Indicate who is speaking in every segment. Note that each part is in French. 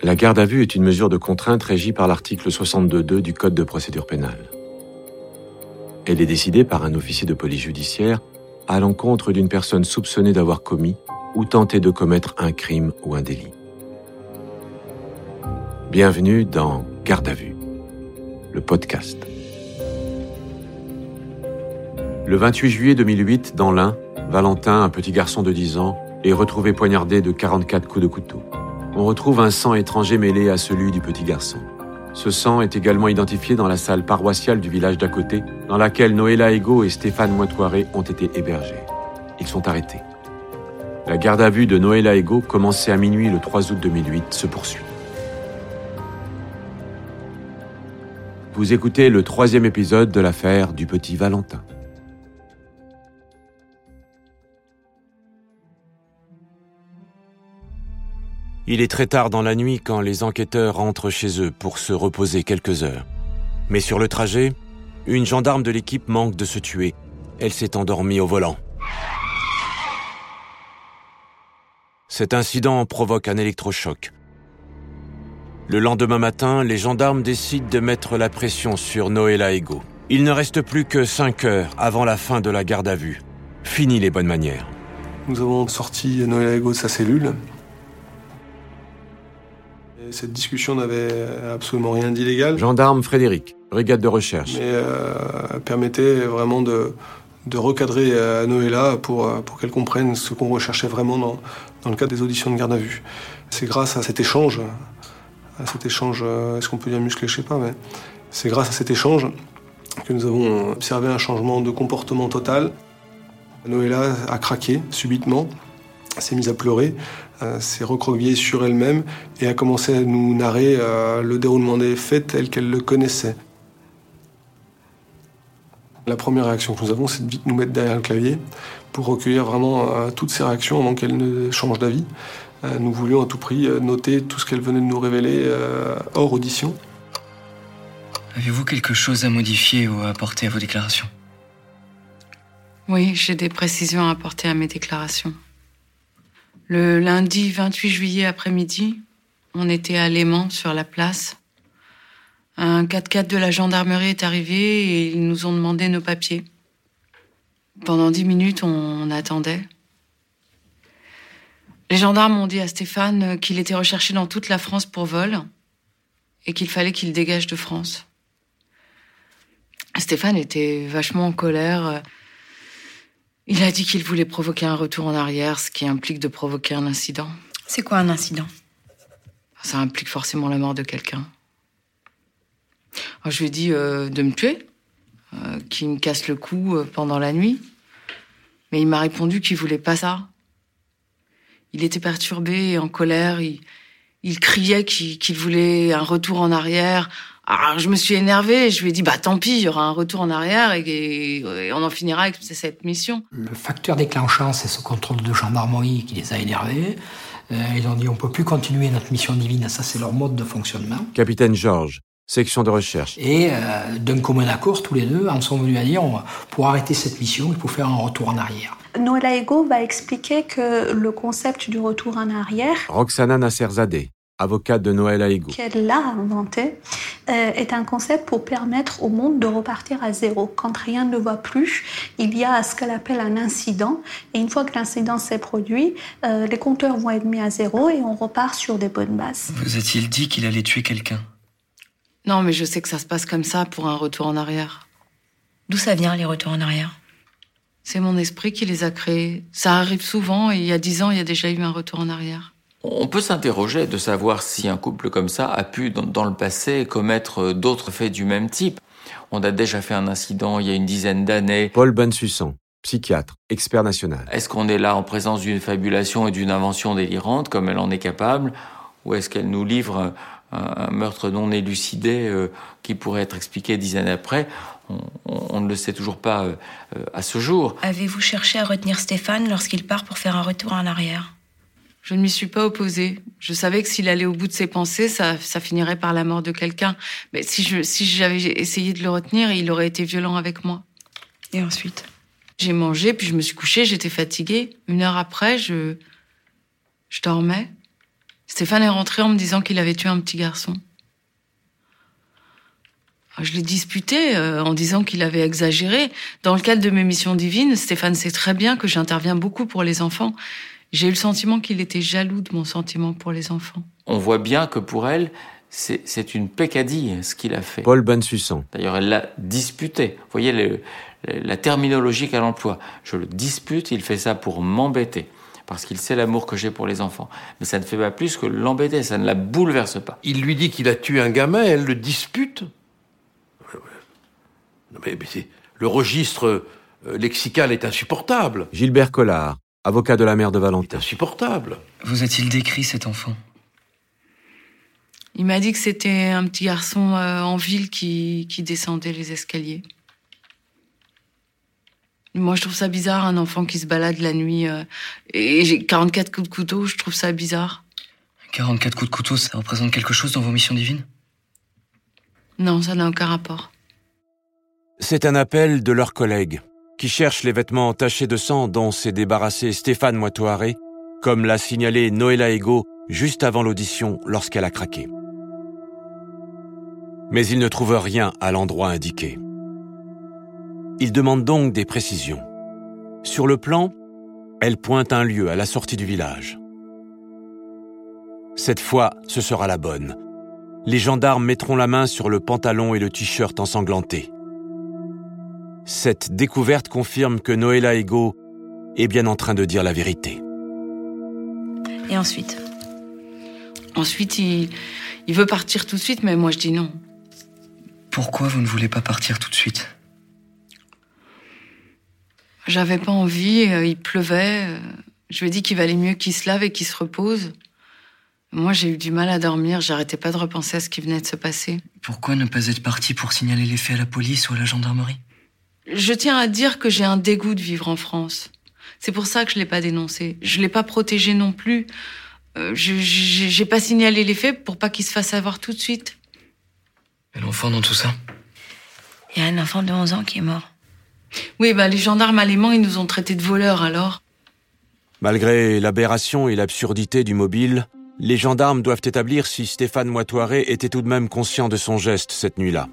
Speaker 1: La garde à vue est une mesure de contrainte régie par l'article 62.2 du Code de procédure pénale. Elle est décidée par un officier de police judiciaire à l'encontre d'une personne soupçonnée d'avoir commis ou tenté de commettre un crime ou un délit. Bienvenue dans Garde à vue, le podcast. Le 28 juillet 2008, dans l'Ain, Valentin, un petit garçon de 10 ans, est retrouvé poignardé de 44 coups de couteau. On retrouve un sang étranger mêlé à celui du petit garçon. Ce sang est également identifié dans la salle paroissiale du village d'à côté, dans laquelle Noëlla Ego et Stéphane Moitoiré ont été hébergés. Ils sont arrêtés. La garde à vue de Noëlla Ego, commencée à minuit le 3 août 2008, se poursuit. Vous écoutez le troisième épisode de l'affaire du petit Valentin. Il est très tard dans la nuit quand les enquêteurs rentrent chez eux pour se reposer quelques heures. Mais sur le trajet, une gendarme de l'équipe manque de se tuer. Elle s'est endormie au volant. Cet incident provoque un électrochoc. Le lendemain matin, les gendarmes décident de mettre la pression sur Noëlla Ego. Il ne reste plus que 5 heures avant la fin de la garde à vue. Fini les bonnes manières.
Speaker 2: Nous avons sorti Noëlla Ego de sa cellule cette discussion n'avait absolument rien d'illégal.
Speaker 1: Gendarme Frédéric, brigade de recherche.
Speaker 2: Mais euh, permettait vraiment de, de recadrer euh, Noëlla pour, euh, pour qu'elle comprenne ce qu'on recherchait vraiment dans, dans le cadre des auditions de garde à vue. C'est grâce à cet échange, à cet échange, est-ce qu'on peut dire musclé, je sais pas, mais c'est grâce à cet échange que nous avons observé un changement de comportement total. Noëlla a craqué subitement, s'est mise à pleurer, s'est recroquevillée sur elle-même et a commencé à nous narrer euh, le déroulement des faits tel qu'elle le connaissait. La première réaction que nous avons, c'est de vite nous mettre derrière le clavier pour recueillir vraiment euh, toutes ces réactions avant qu'elle ne change d'avis. nous voulions à tout prix noter tout ce qu'elle venait de nous révéler hors audition.
Speaker 3: Avez-vous quelque chose à modifier ou à apporter à vos déclarations?
Speaker 4: Oui, j'ai des précisions à apporter à mes déclarations. Le lundi 28 juillet après-midi, on était à Léman sur la place. Un 4x4 de la gendarmerie est arrivé et ils nous ont demandé nos papiers. Pendant dix minutes, on attendait. Les gendarmes ont dit à Stéphane qu'il était recherché dans toute la France pour vol et qu'il fallait qu'il dégage de France. Stéphane était vachement en colère. Il a dit qu'il voulait provoquer un retour en arrière, ce qui implique de provoquer un incident.
Speaker 5: C'est quoi un incident?
Speaker 4: Ça implique forcément la mort de quelqu'un. je lui ai dit euh, de me tuer, euh, qu'il me casse le cou euh, pendant la nuit. Mais il m'a répondu qu'il voulait pas ça. Il était perturbé et en colère. Il, il criait qu'il voulait un retour en arrière, alors je me suis énervée et je lui ai dit bah tant pis, il y aura un retour en arrière et, on en finira avec cette mission.
Speaker 6: Le facteur déclenchant, c'est ce contrôle de gendarmerie qui les a énervés. Euh, ils ont dit on peut plus continuer notre mission divine, ça c'est leur mode de fonctionnement.
Speaker 1: Capitaine Georges, section de recherche.
Speaker 6: Et euh, d'un commun accord, tous les deux en sont venus à dire pour arrêter cette mission, il faut faire un retour en arrière.
Speaker 5: Noëlla Ego va expliquer que le concept du retour en arrière.
Speaker 1: Roxana Nasserzadeh, avocate de Noël Aïgou.
Speaker 5: Qu'elle a inventé euh, est un concept pour permettre au monde de repartir à zéro. Quand rien ne va plus, il y a ce qu'elle appelle un incident. Et une fois que l'incident s'est produit, euh, les compteurs vont être mis à zéro et on repart sur des bonnes bases.
Speaker 3: Vous a-t-il dit qu'il allait tuer quelqu'un?
Speaker 4: Non, mais je sais que ça se passe comme ça pour un retour en arrière.
Speaker 5: D'où ça vient les retours en arrière?
Speaker 4: C'est mon esprit qui les a créés. Ça arrive souvent et il y a dix ans, il y a déjà eu un retour en arrière.
Speaker 7: On peut s'interroger de savoir si un couple comme ça a pu, dans, le passé, commettre d'autres faits du même type. On a déjà fait un incident il y a une dizaine d'années.
Speaker 1: Paul Bensussan, psychiatre, expert national.
Speaker 7: Est-ce qu'on est là en présence d'une fabulation et d'une invention délirante, comme elle en est capable, ou est-ce qu'elle nous livre un, meurtre non élucidé euh, qui pourrait être expliqué dix années après? On, ne le sait toujours pas euh, euh, à ce jour.
Speaker 5: Avez-vous cherché à retenir Stéphane lorsqu'il part pour faire un retour en arrière?
Speaker 4: Je ne m'y suis pas opposée. Je savais que s'il allait au bout de ses pensées, ça, ça finirait par la mort de quelqu'un. Mais si je, si j'avais essayé de le retenir, il aurait été violent avec moi.
Speaker 5: Et ensuite?
Speaker 4: J'ai mangé, puis je me suis couchée, j'étais fatiguée. Une heure après, je, je dormais. Stéphane est rentré en me disant qu'il avait tué un petit garçon. Je l'ai disputé euh, en disant qu'il avait exagéré. Dans le cadre de mes missions divines, Stéphane sait très bien que j'interviens beaucoup pour les enfants. J'ai eu le sentiment qu'il était jaloux de mon sentiment pour les enfants.
Speaker 7: On voit bien que pour elle, c'est une pécadille ce qu'il a fait.
Speaker 1: Paul Bensussan.
Speaker 7: D'ailleurs, elle l'a disputé. Vous voyez le, la terminologie qu'elle emploie. Je le dispute, il fait ça pour m'embêter. Parce qu'il sait l'amour que j'ai pour les enfants. Mais ça ne fait pas plus que l'embêter, ça ne la bouleverse pas.
Speaker 8: Il lui dit qu'il a tué un gamin, elle le dispute. Mais, le registre euh, lexical est insupportable.
Speaker 1: Gilbert Collard, avocat de la mère de Valentin.
Speaker 8: C'est insupportable.
Speaker 3: Vous a-t-il décrit cet enfant?
Speaker 4: Il m'a dit que c'était un petit garçon euh, en ville qui, qui descendait les escaliers. Moi, je trouve ça bizarre, un enfant qui se balade la nuit. Euh, et j'ai 44 coups de couteau, je trouve ça bizarre.
Speaker 3: 44 coups de couteau, ça représente quelque chose dans vos missions divines?
Speaker 4: Non, ça n'a aucun rapport.
Speaker 1: C'est un appel de leurs collègues, qui cherchent les vêtements tachés de sang dont s'est débarrassé Stéphane Moitoiré, comme l'a signalé Noëlla Ego juste avant l'audition lorsqu'elle a craqué. Mais ils ne trouvent rien à l'endroit indiqué. Il demande donc des précisions. Sur le plan, elle pointe un lieu à la sortie du village. Cette fois, ce sera la bonne. Les gendarmes mettront la main sur le pantalon et le t-shirt ensanglanté. Cette découverte confirme que Noëlla Ego est bien en train de dire la vérité.
Speaker 9: Et ensuite?
Speaker 4: Ensuite, il, il veut partir tout de suite, mais moi je dis non.
Speaker 3: Pourquoi vous ne voulez pas partir tout de suite?
Speaker 4: J'avais pas envie, euh, il pleuvait. euh, Je lui ai dit qu'il valait mieux qu'il se lave et qu'il se repose. Moi, j'ai eu du mal à dormir, j'arrêtais pas de repenser à ce qui venait de se passer.
Speaker 3: Pourquoi ne pas être parti pour signaler les faits à la police ou à la gendarmerie?
Speaker 4: Je tiens à dire que j'ai un dégoût de vivre en France. C'est pour ça que je l'ai pas dénoncé. Je l'ai pas protégé non plus. Euh, je- J'ai j'ai pas signalé les faits pour pas qu'il se fasse avoir tout de suite.
Speaker 3: Et l'enfant dans tout ça?
Speaker 9: Il y a un enfant de 11 ans qui est mort.
Speaker 4: Oui, bah les gendarmes allemands, ils nous ont traités de voleurs alors.
Speaker 1: Malgré l'aberration et l'absurdité du mobile, les gendarmes doivent établir si Stéphane Moitoiré était tout de même conscient de son geste cette nuit-là.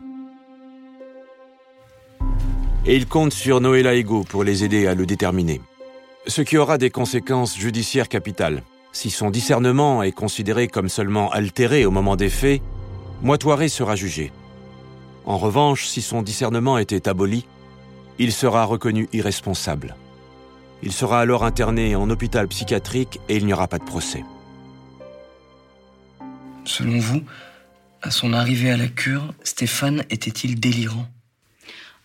Speaker 1: Et ils comptent sur Noëlla Ego pour les aider à le déterminer. Ce qui aura des conséquences judiciaires capitales. Si son discernement est considéré comme seulement altéré au moment des faits, Moitoiré sera jugé. En revanche, si son discernement était aboli, il sera reconnu irresponsable. Il sera alors interné en hôpital psychiatrique et il n'y aura pas de procès.
Speaker 3: Selon vous, à son arrivée à la cure, Stéphane était-il délirant?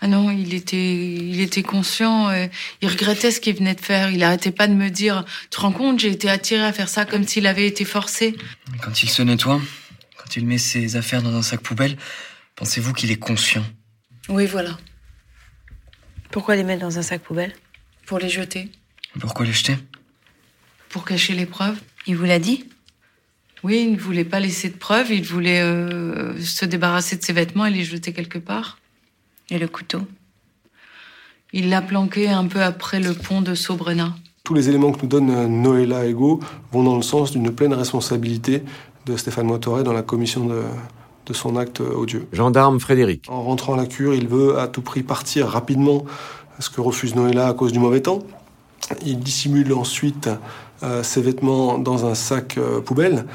Speaker 4: Ah non, il était, il était conscient, euh, il regrettait ce qu'il venait de faire. Il arrêtait pas de me dire, tu te rends compte, j'ai été attiré à faire ça comme s'il avait été forcé.
Speaker 3: Quand il se nettoie, quand il met ses affaires dans un sac poubelle, pensez-vous qu'il est conscient?
Speaker 4: Oui, voilà,
Speaker 9: Pourquoi les mettre dans un sac poubelle?
Speaker 4: Pour les jeter,
Speaker 3: Pourquoi les jeter?
Speaker 4: Pour cacher les preuves.
Speaker 9: Il vous l'a dit?
Speaker 4: Oui, il ne voulait pas laisser de preuves, il voulait euh, se débarrasser de ses vêtements et les jeter quelque part.
Speaker 9: Et le couteau
Speaker 4: Il l'a planqué un peu après le pont de Saubrena.
Speaker 2: Tous les éléments que nous donne euh, Noëlla Ego vont dans le sens d'une pleine responsabilité de Stéphane Motoré dans la commission de, de son acte euh, odieux.
Speaker 1: Gendarme Frédéric.
Speaker 2: En rentrant à la cure, il veut à tout prix partir rapidement, ce que refuse Noëlla à cause du mauvais temps. Il dissimule ensuite euh, ses vêtements dans un sac euh, poubelle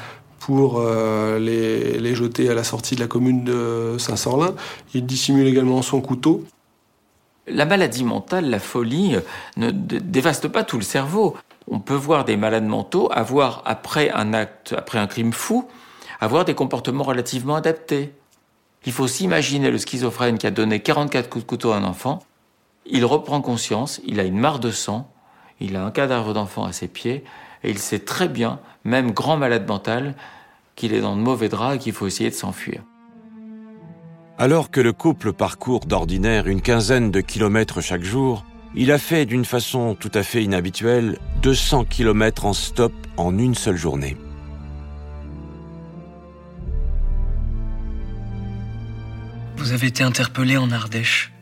Speaker 2: pour euh, les, les jeter à la sortie de la commune de Saint-Sorlin. Il dissimule également son couteau.
Speaker 7: La maladie mentale, la folie, euh, ne dévaste pas tout le cerveau. On peut voir des malades mentaux avoir, après un acte, après un crime fou, avoir des comportements relativement adaptés. Il faut s'imaginer le schizophrène qui a donné 44 coups de couteau à un enfant. Il reprend conscience, il a une mare de sang, il a un cadavre d'enfant à ses pieds, et il sait très bien, même grand malade mental, qu'il est dans de mauvais draps et qu'il faut essayer de s'enfuir.
Speaker 1: Alors que le couple parcourt d'ordinaire une quinzaine de kilomètres chaque jour, il a fait d'une façon tout à fait inhabituelle 200 kilomètres en stop en une seule journée.
Speaker 3: Vous avez été interpellé en Ardèche.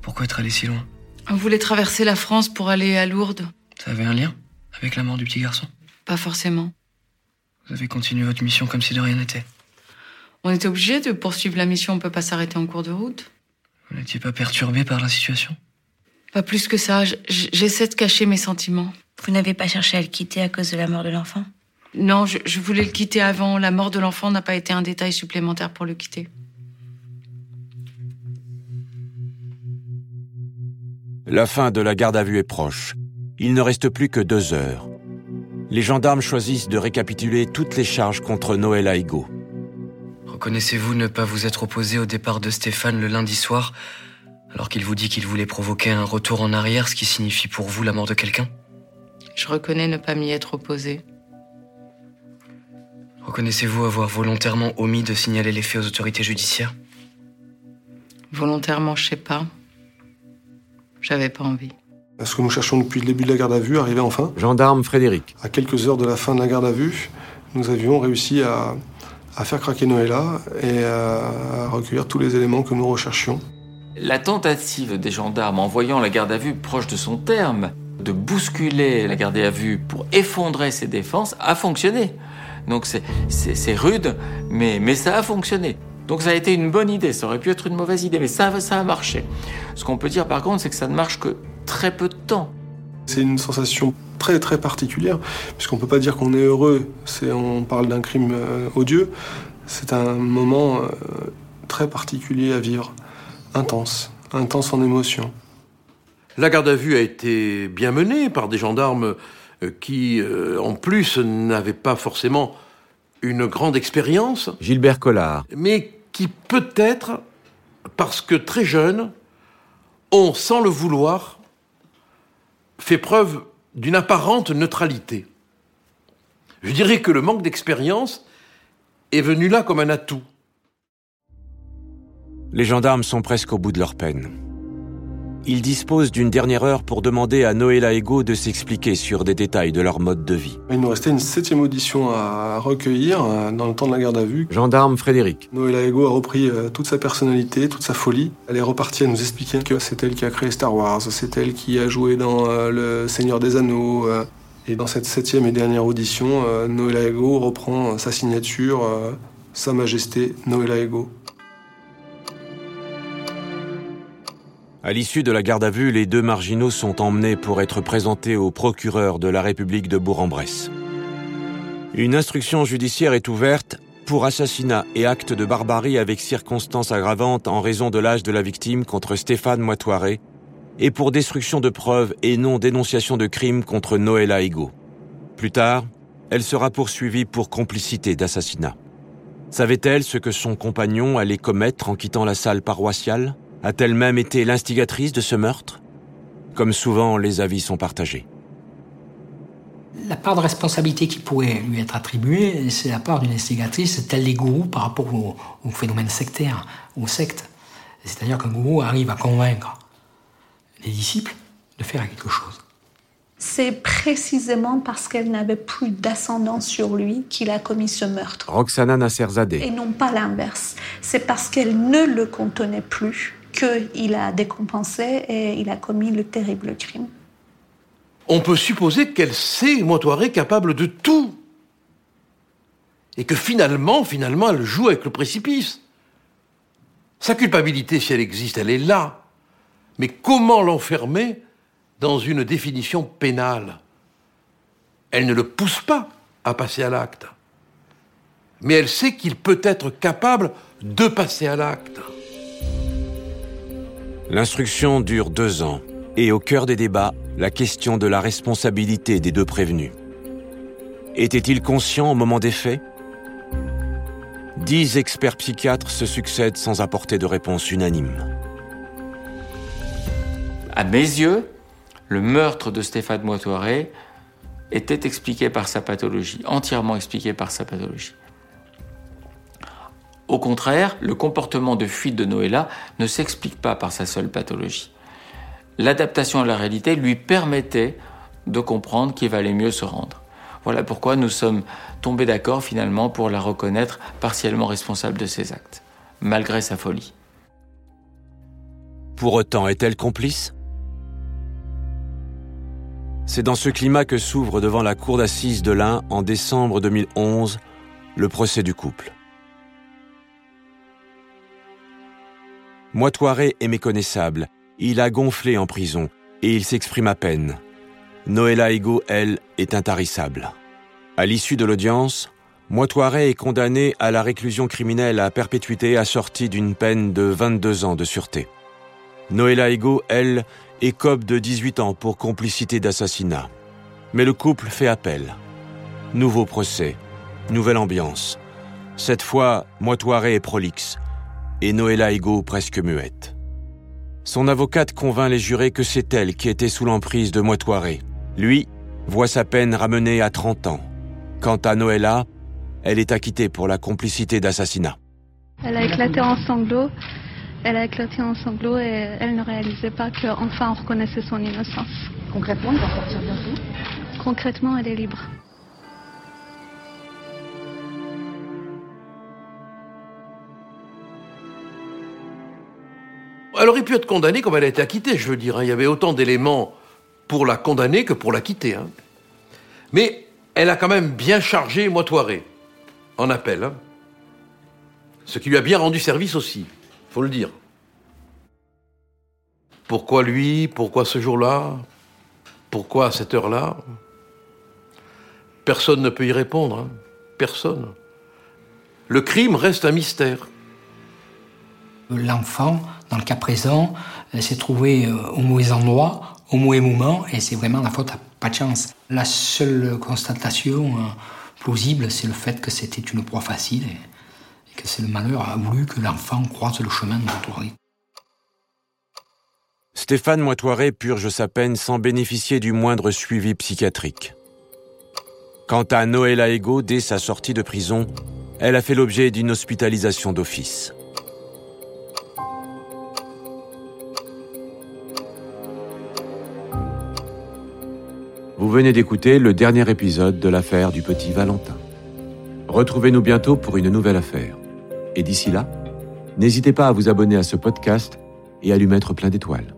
Speaker 3: Pourquoi être allé si loin?
Speaker 4: On voulait traverser la France pour aller à Lourdes.
Speaker 3: Ça avait un lien avec la mort du petit garçon?
Speaker 4: Pas forcément.
Speaker 3: Vous avez continué votre mission comme si de rien n'était.
Speaker 4: On était obligé de poursuivre la mission, on peut pas s'arrêter en cours de route.
Speaker 3: Vous n'étiez pas perturbé par la situation?
Speaker 4: Pas plus que ça, j'essaie de cacher mes sentiments.
Speaker 9: Vous n'avez pas cherché à le quitter à cause de la mort de l'enfant?
Speaker 4: Non, je, je voulais le quitter avant. La mort de l'enfant n'a pas été un détail supplémentaire pour le quitter.
Speaker 1: La fin de la garde à vue est proche. Il ne reste plus que deux heures. Les gendarmes choisissent de récapituler toutes les charges contre Noël Higo.
Speaker 3: Reconnaissez-vous ne pas vous être opposé au départ de Stéphane le lundi soir, alors qu'il vous dit qu'il voulait provoquer un retour en arrière, ce qui signifie pour vous la mort de quelqu'un?
Speaker 4: Je reconnais ne pas m'y être opposé.
Speaker 3: Reconnaissez-vous avoir volontairement omis de signaler les faits aux autorités judiciaires?
Speaker 4: Volontairement, je sais pas. J'avais pas envie.
Speaker 2: Ce que nous cherchions depuis le début de la garde à vue arrivait enfin.
Speaker 1: Gendarme Frédéric.
Speaker 2: À quelques heures de la fin de la garde à vue, nous avions réussi à, à faire craquer Noëlla et à, à recueillir tous les éléments que nous recherchions.
Speaker 7: La tentative des gendarmes, en voyant la garde à vue proche de son terme, de bousculer la garde à vue pour effondrer ses défenses, a fonctionné. Donc c'est- rude, mais, mais ça a fonctionné. Donc ça a été une bonne idée, ça aurait pu être une mauvaise idée, mais ça, ça a marché. Ce qu'on peut dire par contre, c'est que ça ne marche que très peu de temps.
Speaker 2: C'est une sensation très très particulière, puisqu'on peut pas dire qu'on est heureux, c'est, on parle d'un crime euh, odieux. C'est un moment euh, très particulier à vivre, intense, intense en émotion.
Speaker 8: La garde à vue a été bien menée par des gendarmes euh, qui, euh, en plus, n'avaient pas forcément une grande expérience,
Speaker 1: Gilbert Collard.
Speaker 8: mais qui peut-être, parce que très jeunes, ont, sans le vouloir, fait preuve d'une apparente neutralité. Je dirais que le manque d'expérience est venu là comme un atout.
Speaker 1: Les gendarmes sont presque au bout de leur peine. Ils disposent d'une dernière heure pour demander à Noëlla Ego de s'expliquer sur des détails de leur mode de vie.
Speaker 2: Il nous restait une septième audition à recueillir euh, dans le temps de la garde à vue.
Speaker 1: Gendarme Frédéric.
Speaker 2: Noëlla Ego a repris euh, toute sa personnalité, toute sa folie. Elle est repartie à nous expliquer que c'est elle qui a créé Star Wars, c'est elle qui a joué dans euh, Le Seigneur des Anneaux. et dans cette septième et dernière audition, Noëlla Ego reprend sa signature, Sa Majesté Noëlla Ego.
Speaker 1: À l'issue de la garde à vue, les deux marginaux sont emmenés pour être présentés au procureur de la République de Bourg-en-Bresse. Une instruction judiciaire est ouverte pour assassinat et acte de barbarie avec circonstances aggravantes en raison de l'âge de la victime contre Stéphane Moitoiré et pour destruction de preuves et non dénonciation de crime contre Noëlla Higo. Plus tard, elle sera poursuivie pour complicité d'assassinat. Savait-elle ce que son compagnon allait commettre en quittant la salle paroissiale? A-t-elle même été l'instigatrice de ce meurtre? Comme souvent, les avis sont partagés.
Speaker 6: La part de responsabilité qui pourrait lui être attribuée, c'est la part d'une instigatrice telle les gourous par rapport au, au phénomène sectaire, aux sectes. C'est-à-dire qu'un gourou arrive à convaincre les disciples de faire quelque chose.
Speaker 5: C'est précisément parce qu'elle n'avait plus d'ascendant sur lui qu'il a commis ce meurtre.
Speaker 1: Roxana
Speaker 5: Et
Speaker 1: Nasserzadeh.
Speaker 5: non pas l'inverse. C'est parce qu'elle ne le contenait plus qu'il a décompensé et il a commis le terrible crime.
Speaker 8: On peut supposer qu'elle sait Moitoiré capable de tout. Et que finalement, finalement, elle joue avec le précipice. Sa culpabilité, si elle existe, elle est là. Mais comment l'enfermer dans une définition pénale? Elle ne le pousse pas à passer à l'acte. Mais elle sait qu'il peut être capable de passer à l'acte.
Speaker 1: L'instruction dure deux ans et au cœur des débats, la question de la responsabilité des deux prévenus. Était-il conscient au moment des faits? Dix experts psychiatres se succèdent sans apporter de réponse unanime.
Speaker 7: À mes yeux, le meurtre de Stéphane Moitoiré était expliqué par sa pathologie, entièrement expliqué par sa pathologie. Au contraire, le comportement de fuite de Noëlla ne s'explique pas par sa seule pathologie. L'adaptation à la réalité lui permettait de comprendre qu'il valait mieux se rendre. Voilà pourquoi nous sommes tombés d'accord finalement pour la reconnaître partiellement responsable de ses actes, malgré sa folie.
Speaker 1: Pour autant, est-elle complice? C'est dans ce climat que s'ouvre devant la cour d'assises de l'Ain en décembre 2011 le procès du couple. Moitoiré est méconnaissable, il a gonflé en prison et il s'exprime à peine. Noëlla Ego, elle, est intarissable. À l'issue de l'audience, Moitoiré est condamné à la réclusion criminelle à perpétuité assortie d'une peine de 22 ans de sûreté. Noëlla Ego, elle, écope de 18 ans pour complicité d'assassinat. Mais le couple fait appel. Nouveau procès, nouvelle ambiance. Cette fois, Moitoiré est prolixe et Noëlla Ego presque muette. Son avocate convainc les jurés que c'est elle qui était sous l'emprise de Moitoiré. Lui voit sa peine ramenée à 30 ans. Quant à Noëlla, elle est acquittée pour la complicité d'assassinat.
Speaker 5: Elle a éclaté en sanglots. Elle a éclaté en sanglots et elle ne réalisait pas qu'enfin on reconnaissait son innocence.
Speaker 10: Concrètement, elle va sortir bientôt?
Speaker 5: Concrètement, elle est libre.
Speaker 8: Elle aurait pu être condamnée comme elle a été acquittée, je veux dire. hein. Il y avait autant d'éléments pour la condamner que pour l'acquitter. hein. Mais elle a quand même bien chargé Moitoiré en appel. hein. Ce qui lui a bien rendu service aussi, faut le dire. Pourquoi lui? Pourquoi ce jour-là? Pourquoi à cette heure-là? Personne ne peut y répondre. hein. Personne. Le crime reste un mystère.
Speaker 6: L'enfant, dans le cas présent, euh, s'est trouvé euh, au mauvais endroit, au mauvais moment, et c'est vraiment la faute à pas de chance. La seule constatation euh, plausible, c'est le fait que c'était une proie facile et, que c'est le malheur a voulu que l'enfant croise le chemin de Moitoiré.
Speaker 1: Stéphane Moitoiré purge sa peine sans bénéficier du moindre suivi psychiatrique. Quant à Noëlla Ego, dès sa sortie de prison, elle a fait l'objet d'une hospitalisation d'office. Vous venez d'écouter le dernier épisode de l'affaire du petit Valentin. Retrouvez-nous bientôt pour une nouvelle affaire. Et d'ici là, n'hésitez pas à vous abonner à ce podcast et à lui mettre plein d'étoiles.